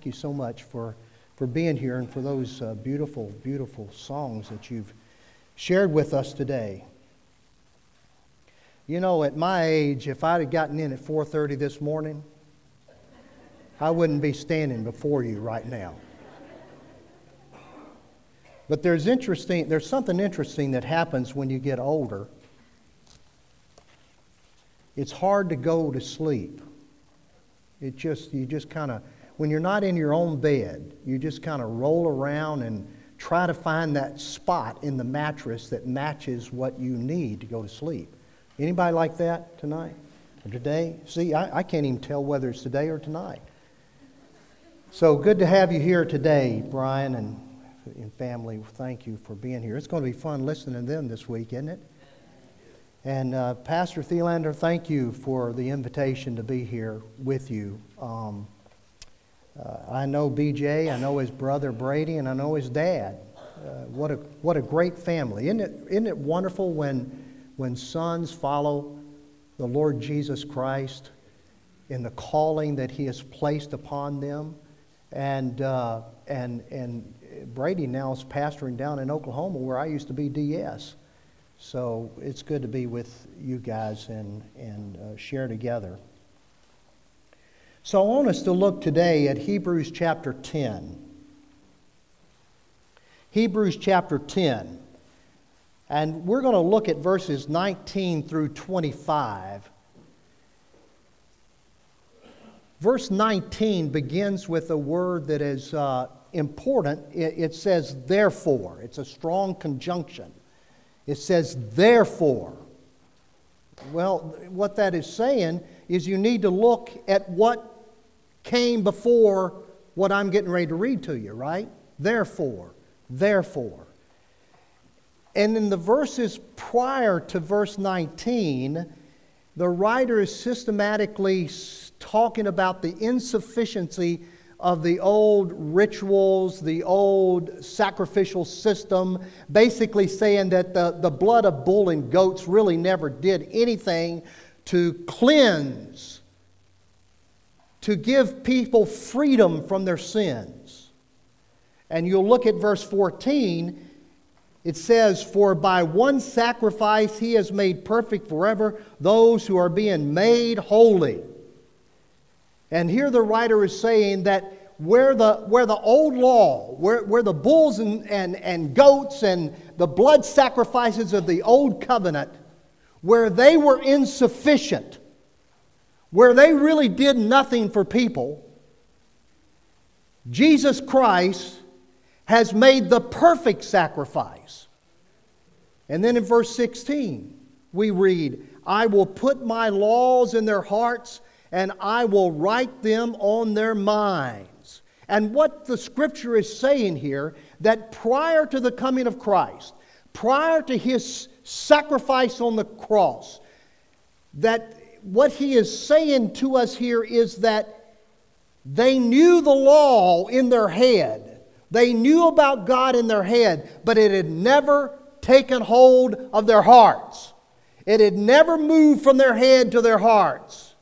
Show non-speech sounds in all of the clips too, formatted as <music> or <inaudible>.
Thank you so much for, for being here and for those uh, beautiful, beautiful songs that you've shared with us today. You know, at my age, if I'd have gotten in at 4:30 this morning, I wouldn't be standing before you right now. But there's interesting, there's something interesting that happens when you get older. It's hard to go to sleep. It just you just kind of when you're not in your own bed, you just kind of roll around and try to find that spot in the mattress that matches what you need to go to sleep. Anybody like that tonight or today? See, I, I can't even tell whether it's today or tonight. So good to have you here today, Brian and, and family. Thank you for being here. It's going to be fun listening to them this week, isn't it? And uh, Pastor Thielander, thank you for the invitation to be here with you. Um, I know BJ, I know his brother Brady, and I know his dad. Uh, what, a, what a great family. Isn't it, isn't it wonderful when, when sons follow the Lord Jesus Christ in the calling that he has placed upon them? And, uh, and, and Brady now is pastoring down in Oklahoma where I used to be DS. So it's good to be with you guys and, and uh, share together. So I want us to look today at Hebrews chapter 10. Hebrews chapter 10. And we're going to look at verses 19 through 25. Verse 19 begins with a word that is uh, important. It, it says, therefore. It's a strong conjunction. It says, therefore. Well, what that is saying is you need to look at what came before what I'm getting ready to read to you, right? Therefore, therefore. And in the verses prior to verse 19, the writer is systematically talking about the insufficiency of the old rituals, the old sacrificial system, basically saying that the, the blood of bull and goats really never did anything to cleanse to give people freedom from their sins. And you'll look at verse 14. It says, For by one sacrifice he has made perfect forever those who are being made holy. And here the writer is saying that where the, where the old law, where, where the bulls and, and, and goats and the blood sacrifices of the old covenant, where they were insufficient, where they really did nothing for people, Jesus Christ has made the perfect sacrifice. And then in verse 16, we read, I will put my laws in their hearts and I will write them on their minds. And what the scripture is saying here, that prior to the coming of Christ, prior to his sacrifice on the cross, that what he is saying to us here is that they knew the law in their head. They knew about God in their head, but it had never taken hold of their hearts. It had never moved from their head to their hearts.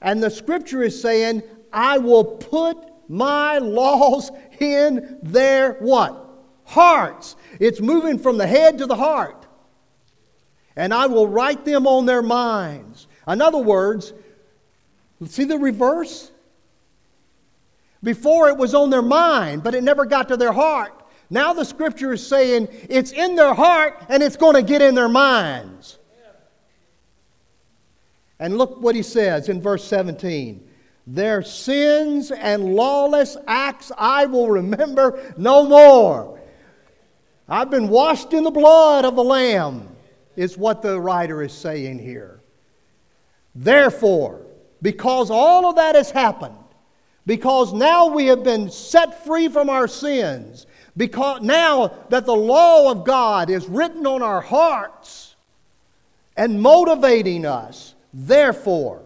And the scripture is saying, I will put my laws <laughs> in their what? Hearts. It's moving from the head to the heart. And I will write them on their minds. In other words, see the reverse? Before it was on their mind, but it never got to their heart. Now the scripture is saying it's in their heart and it's going to get in their minds. And look what he says in verse 17 Their sins and lawless acts I will remember no more. I've been washed in the blood of the Lamb, is what the writer is saying here. Therefore, because all of that has happened, because now we have been set free from our sins, because now that the law of God is written on our hearts and motivating us, therefore,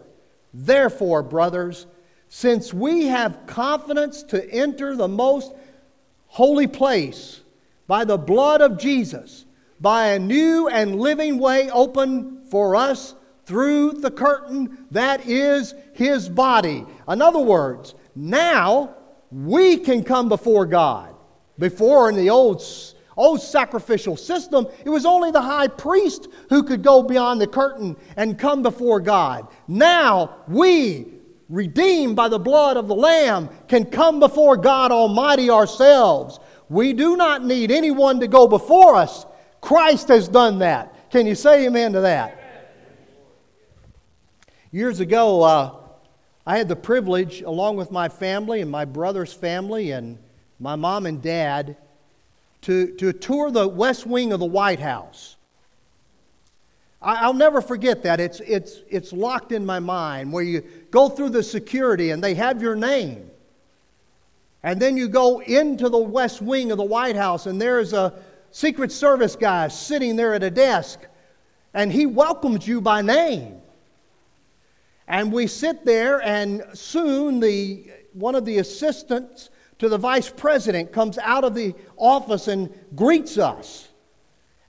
therefore, brothers, since we have confidence to enter the most holy place by the blood of Jesus, by a new and living way open for us through the curtain that is his body. In other words, now we can come before God. Before in the old, old sacrificial system, it was only the high priest who could go beyond the curtain and come before God. Now we, redeemed by the blood of the Lamb, can come before God Almighty ourselves. We do not need anyone to go before us. Christ has done that. Can you say amen to that? Years ago, uh, I had the privilege, along with my family and my brother's family and my mom and dad, to, to tour the west wing of the White House. I, will never forget that. It's, it's, it's locked in my mind where you go through the security and they have your name. And then you go into the west wing of the White House and there's a Secret Service guy sitting there at a desk and he welcomes you by name. And we sit there, and soon the, one of the assistants to the vice president comes out of the office and greets us,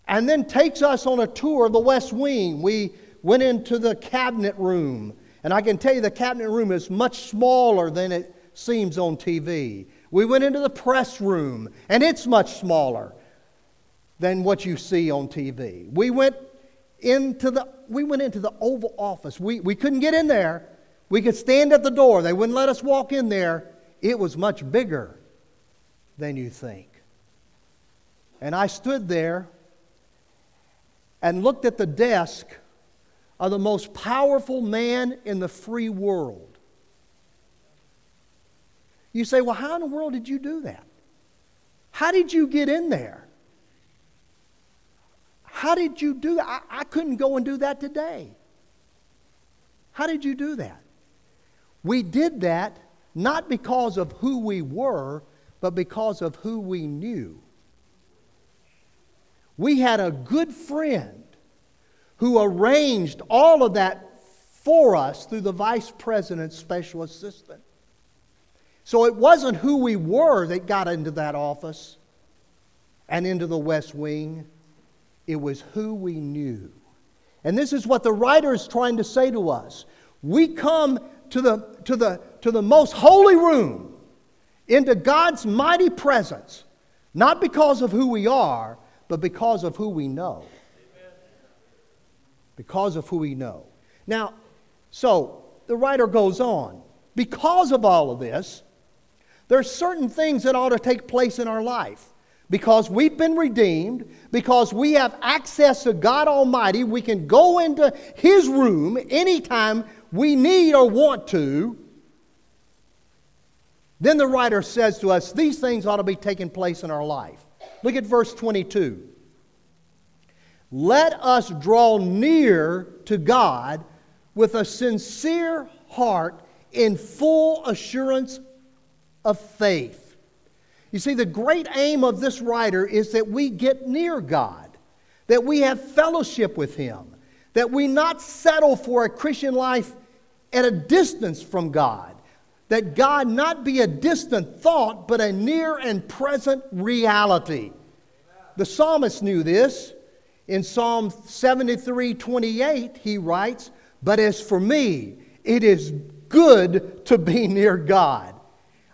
and then takes us on a tour of the West Wing. We went into the cabinet room, and I can tell you the cabinet room is much smaller than it seems on TV. We went into the press room, and it's much smaller than what you see on TV. We went into the we went into the Oval Office. We, we couldn't get in there. We could stand at the door. They wouldn't let us walk in there. It was much bigger than you think. And I stood there and looked at the desk of the most powerful man in the free world. You say, well, how in the world did you do that? How did you get in there? How did you do that? I, I couldn't go and do that today. How did you do that? We did that not because of who we were, but because of who we knew. We had a good friend who arranged all of that for us through the vice president's special assistant. So it wasn't who we were that got into that office and into the West Wing it was who we knew. And this is what the writer is trying to say to us. We come to the, to the, to the most holy room, into God's mighty presence, not because of who we are, but because of who we know. Because of who we know. Now, so the writer goes on. Because of all of this, there are certain things that ought to take place in our life. Because we've been redeemed, because we have access to God Almighty, we can go into His room anytime we need or want to. Then the writer says to us, these things ought to be taking place in our life. Look at verse 22. Let us draw near to God with a sincere heart in full assurance of faith you see, the great aim of this writer is that we get near God, that we have fellowship with Him, that we not settle for a Christian life at a distance from God, that God not be a distant thought, but a near and present reality. The psalmist knew this. In Psalm 73 28, he writes, But as for me, it is good to be near God.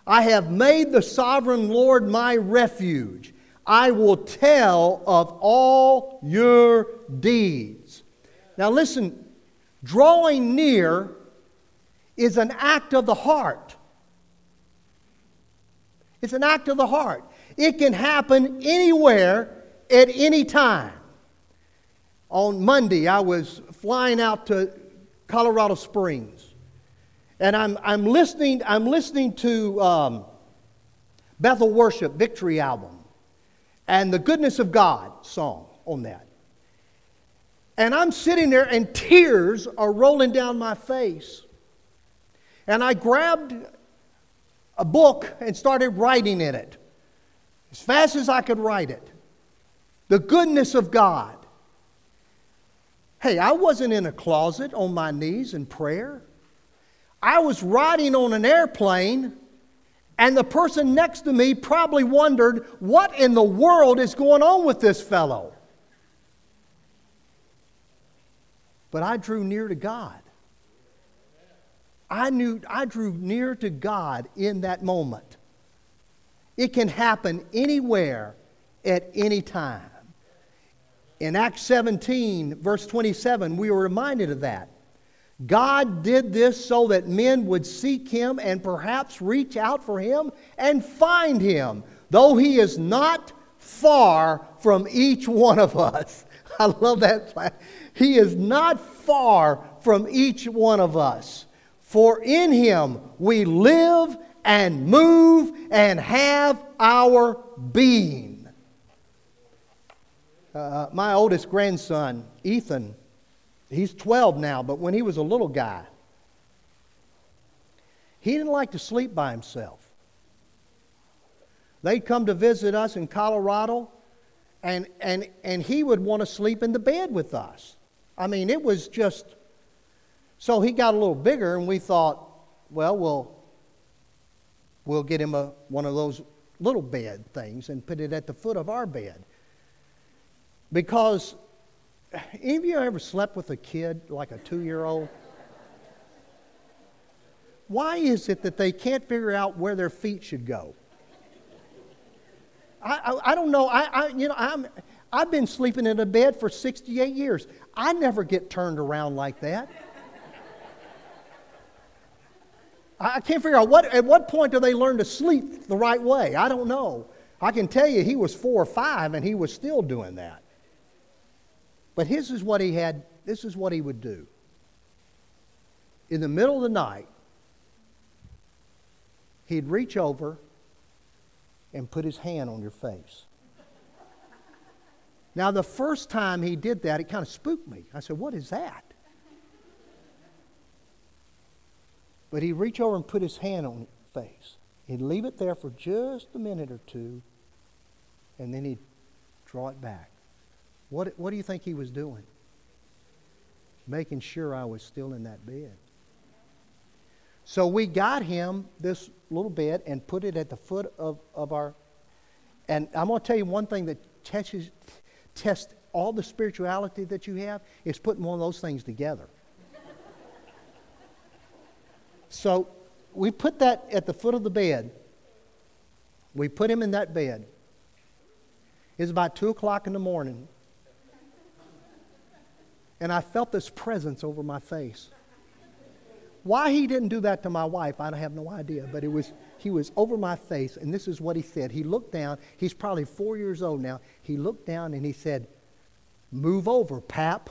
I have made the sovereign Lord my refuge. I will tell of all your deeds. Now, listen, drawing near is an act of the heart. It's an act of the heart. It can happen anywhere at any time. On Monday, I was flying out to Colorado Springs and I'm, I'm, listening, I'm listening to um, Bethel Worship Victory album and the Goodness of God song on that. And I'm sitting there, and tears are rolling down my face. And I grabbed a book and started writing in it as fast as I could write it. The goodness of God. Hey, I wasn't in a closet on my knees in prayer. I was riding on an airplane, and the person next to me probably wondered, what in the world is going on with this fellow? But I drew near to God. I knew I drew near to God in that moment. It can happen anywhere at any time. In Acts 17, verse 27, we were reminded of that. God did this so that men would seek him and perhaps reach out for him and find him, though he is not far from each one of us. <laughs> I love that. He is not far from each one of us. For in him we live and move and have our being. Uh, my oldest grandson, Ethan, he's 12 now, but when he was a little guy, he didn't like to sleep by himself. They'd come to visit us in Colorado, and, and, and he would want to sleep in the bed with us. I mean, it was just. So he got a little bigger, and we thought, well, we'll, we'll get him a, one of those little bed things and put it at the foot of our bed. Because any of you ever slept with a kid, like a two year old? Why is it that they can't figure out where their feet should go? I, I, I don't know. I, I, you know, I'm, I've been sleeping in a bed for 68 years. I never get turned around like that. I can't figure out what, at what point do they learn to sleep the right way? I don't know. I can tell you he was four or five and he was still doing that. But his is what he had, this is what he would do. In the middle of the night, he'd reach over and put his hand on your face. Now, the first time he did that, it kind of spooked me. I said, What is that? But he'd reach over and put his hand on your face. He'd leave it there for just a minute or two, and then he'd draw it back. What, what do you think he was doing? Making sure I was still in that bed. So we got him this little bed and put it at the foot of, of our. And I'm going to tell you one thing that tests, tests all the spirituality that you have is putting one of those things together. so we put that at the foot of the bed. We put him in that bed. It's about 2 o'clock in the morning. And I felt this presence over my face. Why he didn't do that to my wife, I have no idea. But it was he was over my face, and this is what he said. He looked down. He's probably four years old now. He looked down and he said, "Move over, pap."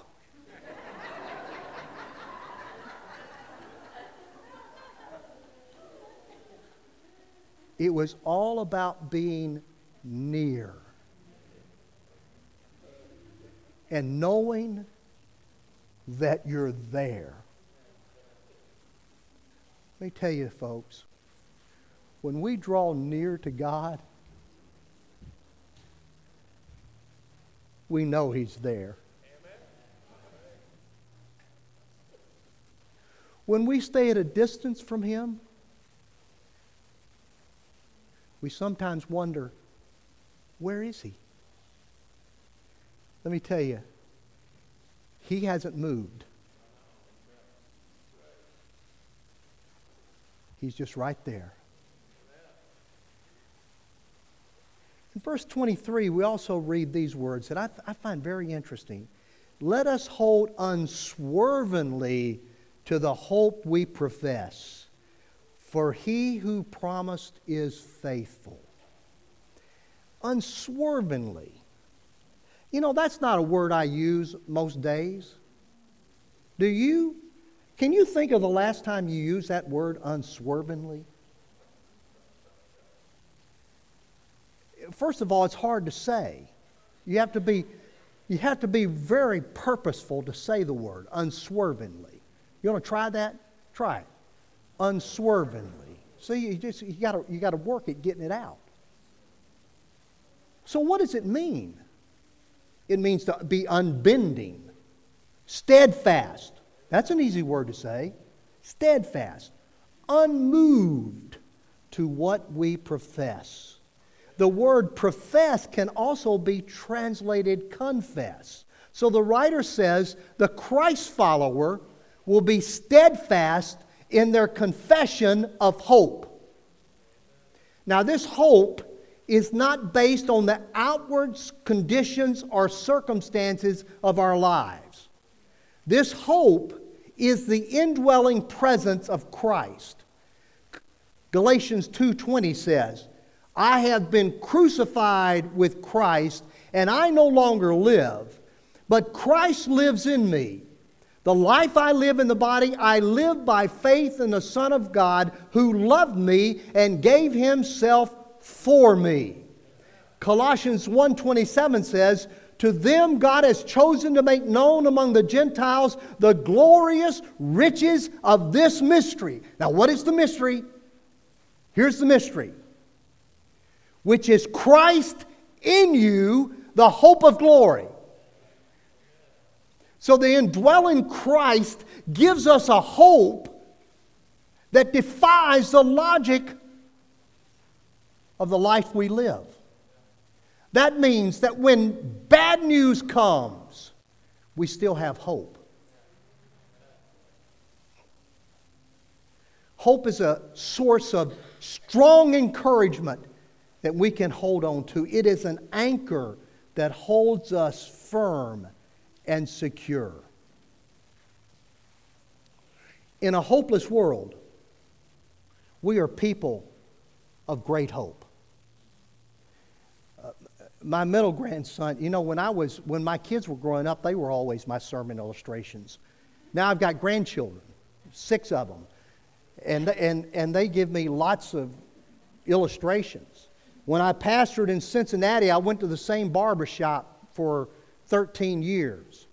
it was all about being near and knowing that you're there. Let me tell you, folks, when we draw near to God, we know He's there. When we stay at a distance from Him, we sometimes wonder, where is He? Let me tell you, He hasn't moved. He's just right there. In verse 23, we also read these words that I, I find very interesting. Let us hold unswervingly to the hope we profess, for he who promised is faithful. Unswervingly. You know, that's not a word I use most days. Do you? Can you think of the last time you used that word unswervingly? First of all, it's hard to say. You have to be, you have to be very purposeful to say the word unswervingly. You want to try that? Try it. Unswervingly. See, you just you got you got to work at getting it out. So what does it mean? It means to be unbending, steadfast, that's an easy word to say. Steadfast, unmoved to what we profess. The word profess can also be translated confess. So the writer says the Christ follower will be steadfast in their confession of hope. Now, this hope is not based on the outward conditions or circumstances of our lives. This hope is the indwelling presence of Christ. Galatians 2:20 says, "I have been crucified with Christ, and I no longer live, but Christ lives in me." The life I live in the body, I live by faith in the Son of God who loved me and gave himself for me. Colossians 1:27 says, "To them God has chosen to make known among the Gentiles the glorious riches of this mystery." Now, what is the mystery? Here's the mystery. Which is Christ in you, the hope of glory. So the indwelling Christ gives us a hope that defies the logic of the life we live. That means that when bad news comes, we still have hope. Hope is a source of strong encouragement that we can hold on to. It is an anchor that holds us firm and secure. In a hopeless world, we are people of great hope. My middle grandson, you know, when I was when my kids were growing up, they were always my sermon illustrations. Now I've got grandchildren, six of them, and and and they give me lots of illustrations. When I pastored in Cincinnati, I went to the same barber shop for 13 years.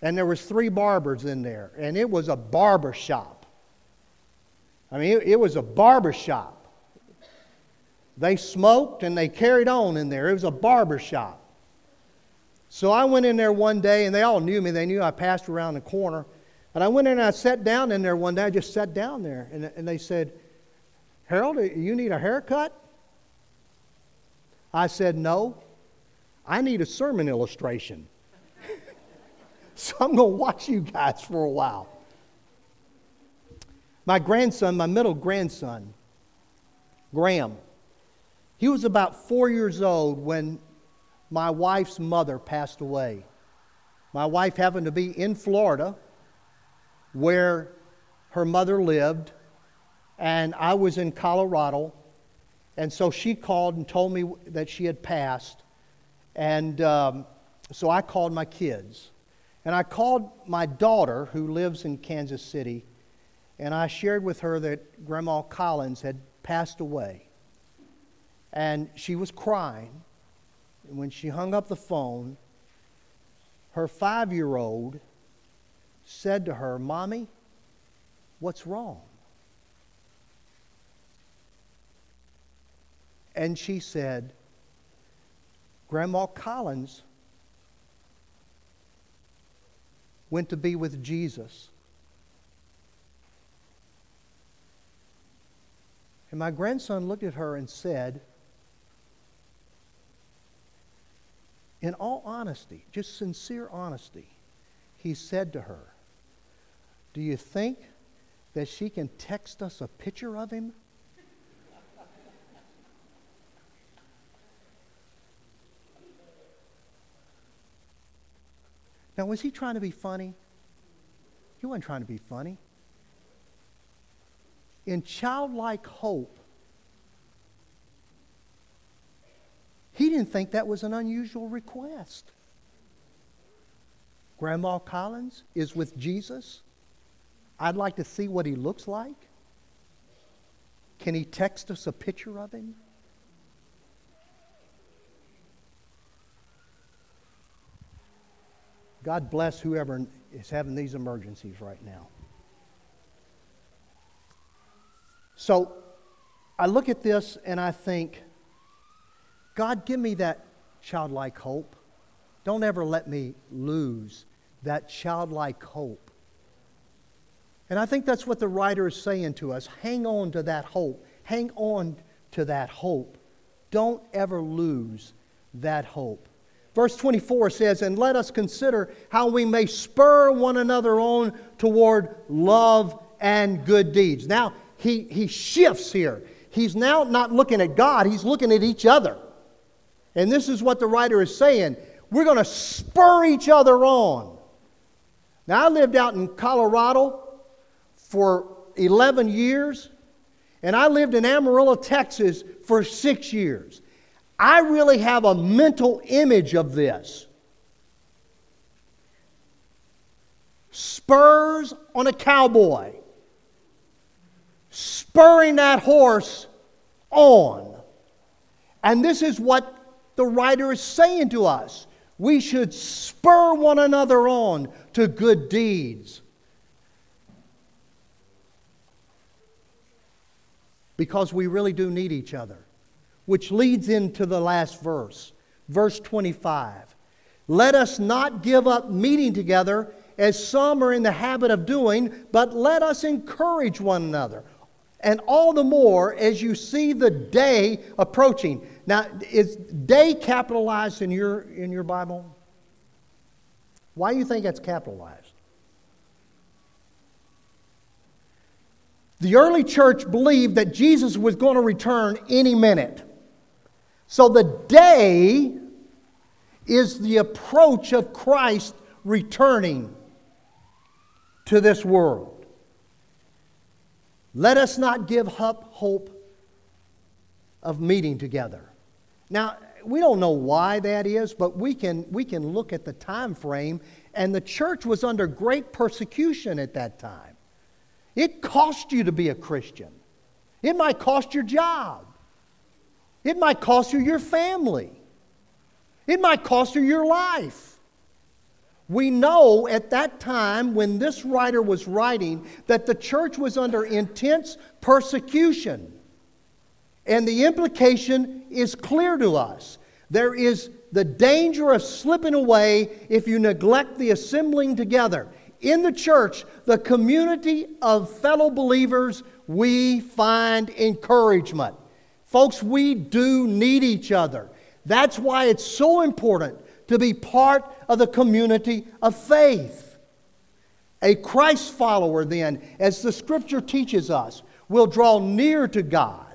And there was three barbers in there, and it was a barber shop. I mean, it, it was a barber shop. They smoked and they carried on in there. It was a barber shop. So I went in there one day, and they all knew me. They knew I passed around the corner. And I went in and I sat down in there one day. I just sat down there, and, and they said, Harold, you need a haircut? I said, No. I need a sermon illustration. <laughs> so I'm going to watch you guys for a while. My grandson, my middle grandson, Graham, he was about four years old when my wife's mother passed away. My wife happened to be in Florida where her mother lived, and I was in Colorado. And so she called and told me that she had passed. And um, so I called my kids. And I called my daughter, who lives in Kansas City, and I shared with her that Grandma Collins had passed away. And she was crying. And when she hung up the phone, her five year old said to her, Mommy, what's wrong? And she said, Grandma Collins went to be with Jesus. And my grandson looked at her and said, in all honesty, just sincere honesty, he said to her, Do you think that she can text us a picture of him? Now, was he trying to be funny? He wasn't trying to be funny. In childlike hope, he didn't think that was an unusual request. Grandma Collins is with Jesus. I'd like to see what he looks like. Can he text us a picture of him? God bless whoever is having these emergencies right now. So I look at this and I think, God, give me that childlike hope. Don't ever let me lose that childlike hope. And I think that's what the writer is saying to us. Hang on to that hope. Hang on to that hope. Don't ever lose that hope. Verse 24 says, And let us consider how we may spur one another on toward love and good deeds. Now, he, he shifts here. He's now not looking at God, he's looking at each other. And this is what the writer is saying. We're going to spur each other on. Now, I lived out in Colorado for 11 years, and I lived in Amarillo, Texas for six years. I really have a mental image of this. Spurs on a cowboy, spurring that horse on. And this is what the writer is saying to us. We should spur one another on to good deeds. Because we really do need each other. Which leads into the last verse, verse 25. Let us not give up meeting together as some are in the habit of doing, but let us encourage one another. And all the more as you see the day approaching. Now, is day capitalized in your, in your Bible? Why do you think it's capitalized? The early church believed that Jesus was going to return any minute. So the day is the approach of Christ returning to this world. Let us not give up hope of meeting together. Now, we don't know why that is, but we can, we can look at the time frame, and the church was under great persecution at that time. It cost you to be a Christian. It might cost your job. It might cost you your family. It might cost you your life. We know at that time when this writer was writing that the church was under intense persecution. And the implication is clear to us. There is the danger of slipping away if you neglect the assembling together. In the church, the community of fellow believers, we find encouragement. Folks, we do need each other. That's why it's so important to be part of the community of faith. A Christ follower, then, as the scripture teaches us, will draw near to God,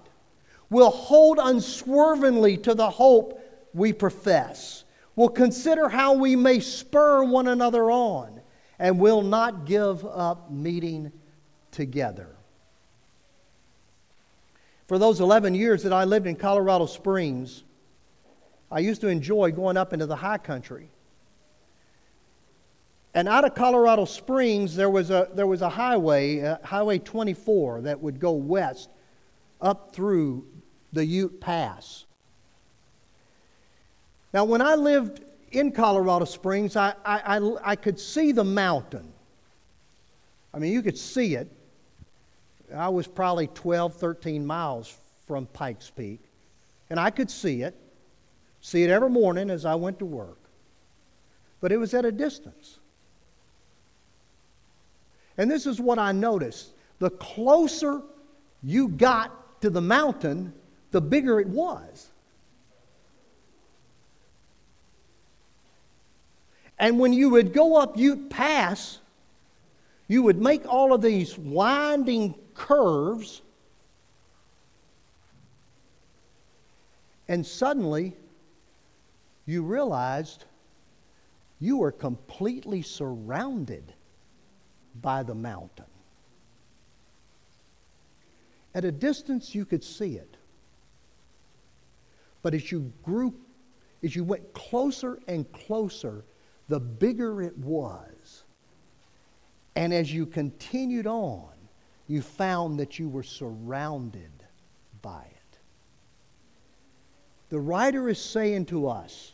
will hold unswervingly to the hope we profess, will consider how we may spur one another on, and will not give up meeting together. For those 11 years that I lived in Colorado Springs, I used to enjoy going up into the high country. And out of Colorado Springs, there was a, there was a highway, uh, Highway 24, that would go west up through the Ute Pass. Now, when I lived in Colorado Springs, I, I, I, I could see the mountain. I mean, you could see it. I was probably 12, 13 miles from Pikes Peak, and I could see it see it every morning as I went to work. But it was at a distance. And this is what I noticed the closer you got to the mountain, the bigger it was. And when you would go up Ute Pass, you would make all of these winding curves, and suddenly you realized you were completely surrounded by the mountain. At a distance, you could see it. But as you grew, as you went closer and closer, the bigger it was. And as you continued on, you found that you were surrounded by it. The writer is saying to us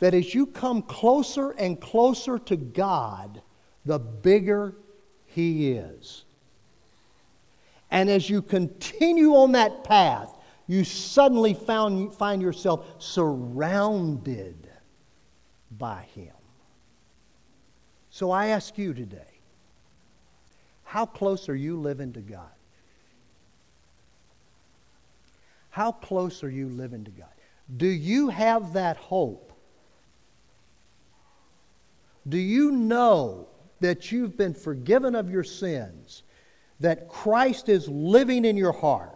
that as you come closer and closer to God, the bigger He is. And as you continue on that path, you suddenly found, find yourself surrounded by Him. So I ask you today how close are you living to God? How close are you living to God? Do you have that hope do you know that you've been forgiven of your sins? that Christ is living in your heart.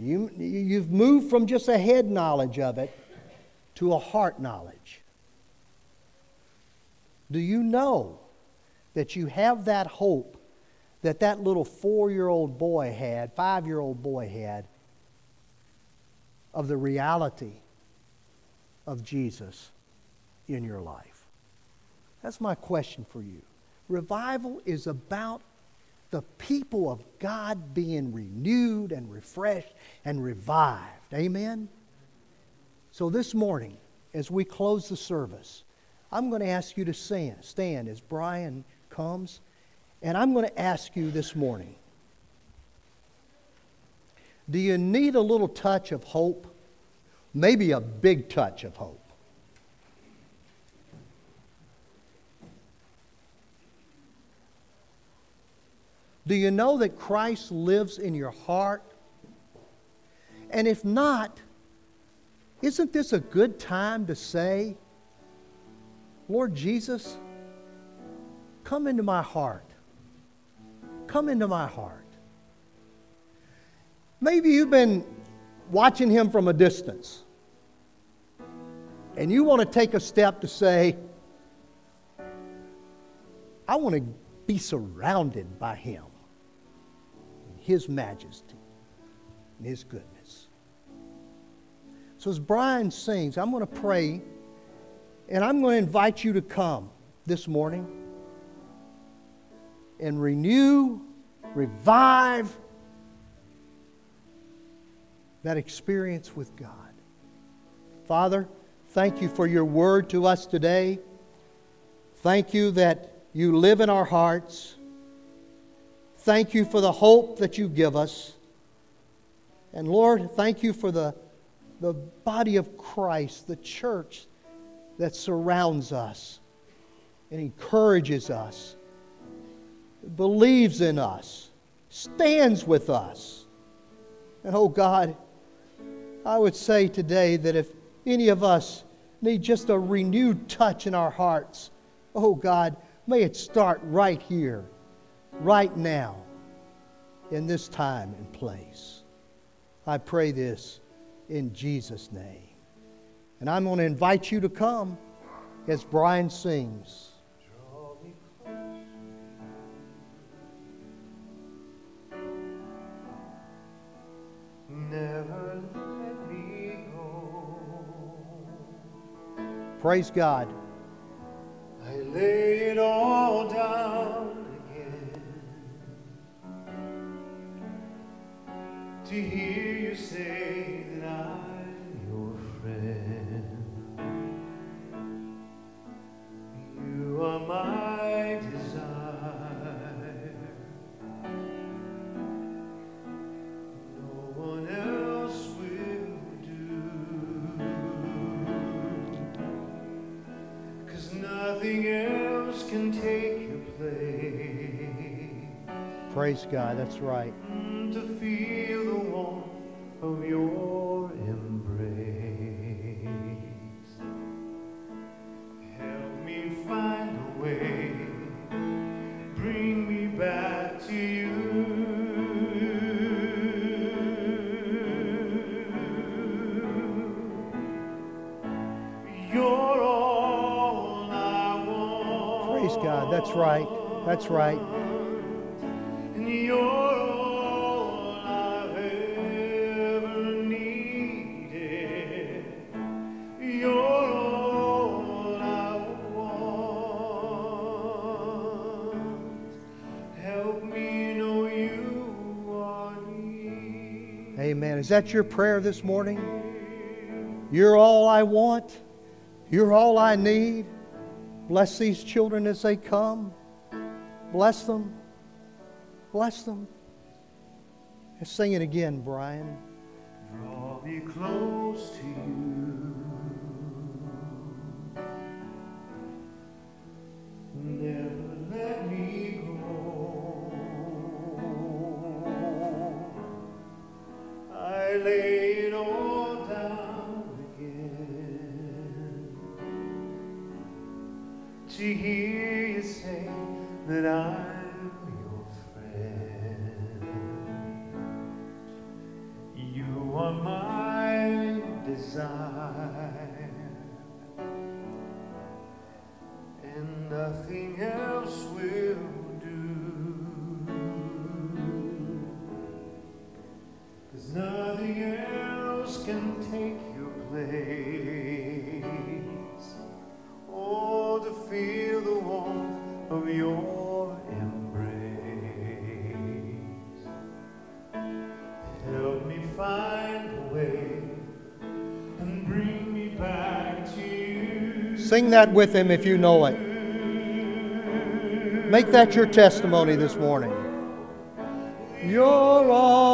You, you've moved from just a head knowledge of it to a heart knowledge. Do you know that you have that hope that that little four year old boy had, five year old boy had, of the reality of Jesus in your life? That's my question for you. Revival is about the people of God being renewed and refreshed and revived. Amen? So this morning, as we close the service, I'm going to ask you to stand, stand as Brian comes, and I'm going to ask you this morning do you need a little touch of hope? Maybe a big touch of hope. Do you know that Christ lives in your heart? And if not, isn't this a good time to say, Lord Jesus, come into my heart? Come into my heart. Maybe you've been watching him from a distance and you want to take a step to say, I want to be surrounded by him. His majesty and His goodness. So, as Brian sings, I'm going to pray and I'm going to invite you to come this morning and renew, revive that experience with God. Father, thank you for your word to us today. Thank you that you live in our hearts. Thank you for the hope that you give us. And Lord, thank you for the, the body of Christ, the church that surrounds us and encourages us, believes in us, stands with us. And oh God, I would say today that if any of us need just a renewed touch in our hearts, oh God, may it start right here right now in this time and place. I pray this in Jesus' name. And I'm going to invite you to come as Brian sings. Praise God. I lay it all down to hear you say that I'm your friend. You are my desire. No one else will do. Cause nothing else can take your place. Praise God. That's right. To feel are right. Amen. Is that your prayer this morning? You're all I want. You're all I need. Bless these children as they come. Bless them. Bless them. Let's sing it again, Brian. Draw me close to you. Sing that with him if you know it. Make that your testimony this morning. You're all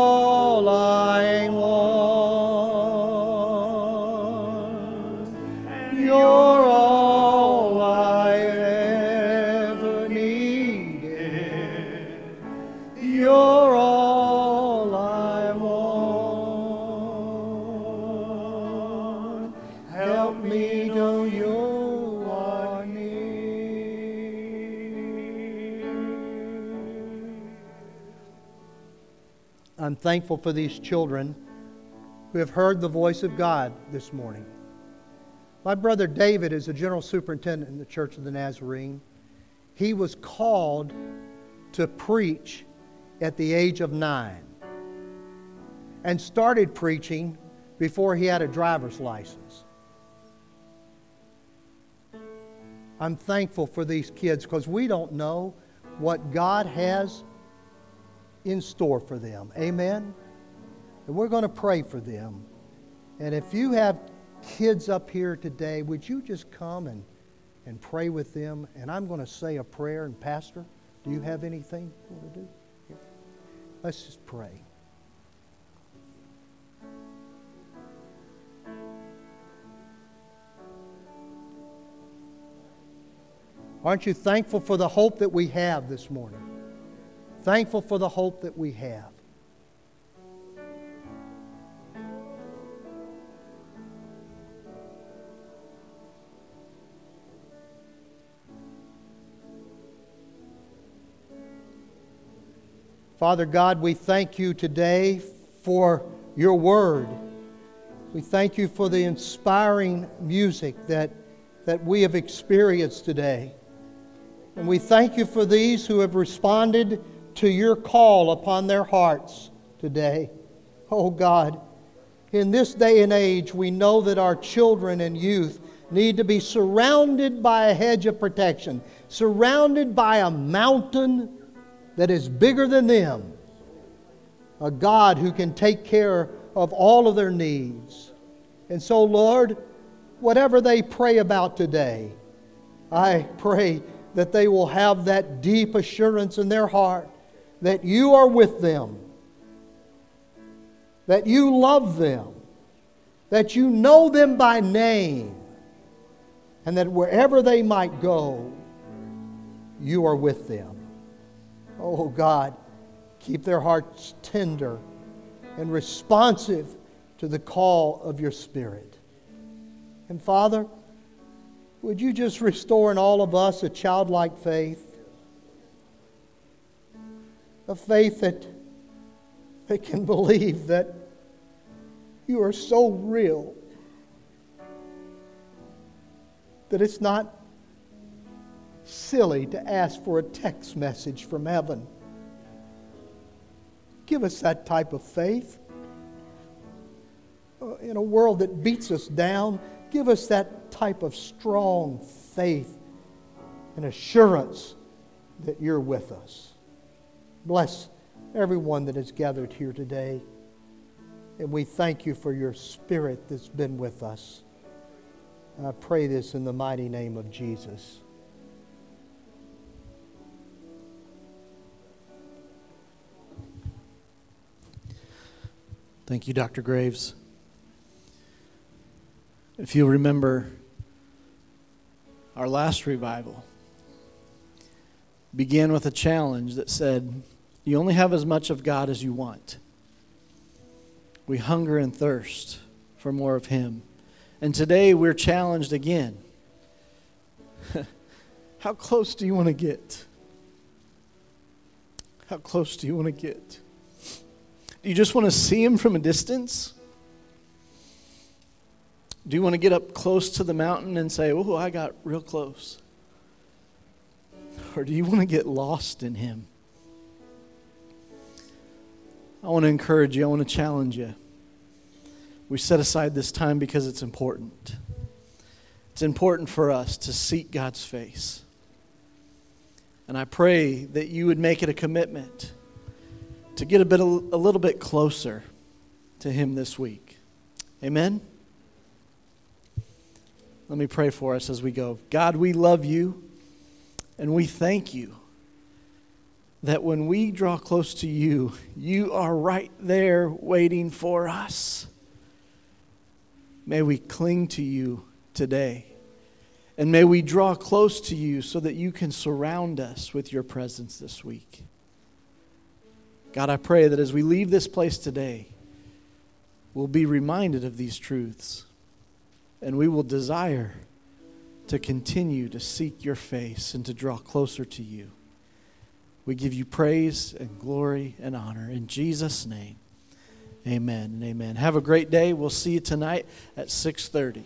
thankful for these children who have heard the voice of God this morning. My brother David is a general superintendent in the Church of the Nazarene. He was called to preach at the age of nine and started preaching before he had a driver's license. I'm thankful for these kids because we don't know what God has in store for them. Amen? And we're going to pray for them. And if you have kids up here today, would you just come and, and pray with them? And I'm going to say a prayer. And, Pastor, do you have anything you want to do? Let's just pray. Aren't you thankful for the hope that we have this morning? Thankful for the hope that we have. Father God, we thank you today for your word. We thank you for the inspiring music that, that we have experienced today. And we thank you for these who have responded to your call upon their hearts today. Oh God, in this day and age, we know that our children and youth need to be surrounded by a hedge of protection, surrounded by a mountain that is bigger than them, a God who can take care of all of their needs. And so, Lord, whatever they pray about today, I pray that they will have that deep assurance in their heart that you are with them, that you love them, that you know them by name, and that wherever they might go, you are with them. Oh God, keep their hearts tender and responsive to the call of your Spirit. And Father, would you just restore in all of us a childlike faith? A faith that, that can believe that you are so real that it's not silly to ask for a text message from heaven. Give us that type of faith. Uh, In a world that beats us down, give us that type of strong faith and assurance that you're with us. Bless everyone that is gathered here today. And we thank you for your spirit that's been with us. And I pray this in the mighty name of Jesus. Thank you, Dr. Graves. If you remember, our last revival began with a challenge that said, You only have as much of God as you want. We hunger and thirst for more of Him. And today we're challenged again. <laughs> How close do you want to get? How close do you want to get? Do you just want to see Him from a distance? Do you want to get up close to the mountain and say, Oh, I got real close? Or do you want to get lost in Him? I want to encourage you, I want to challenge you. We set aside this time because it's important. It's important for us to seek God's face. And I pray that you would make it a commitment to get a bit a little bit closer to him this week. Amen. Let me pray for us as we go. God, we love you and we thank you that when we draw close to you, you are right there waiting for us. May we cling to you today. And may we draw close to you so that you can surround us with your presence this week. God, I pray that as we leave this place today, we'll be reminded of these truths and we will desire to continue to seek your face and to draw closer to you. We give you praise and glory and honor in Jesus' name. Amen and amen. Have a great day. We'll see you tonight at 6:30.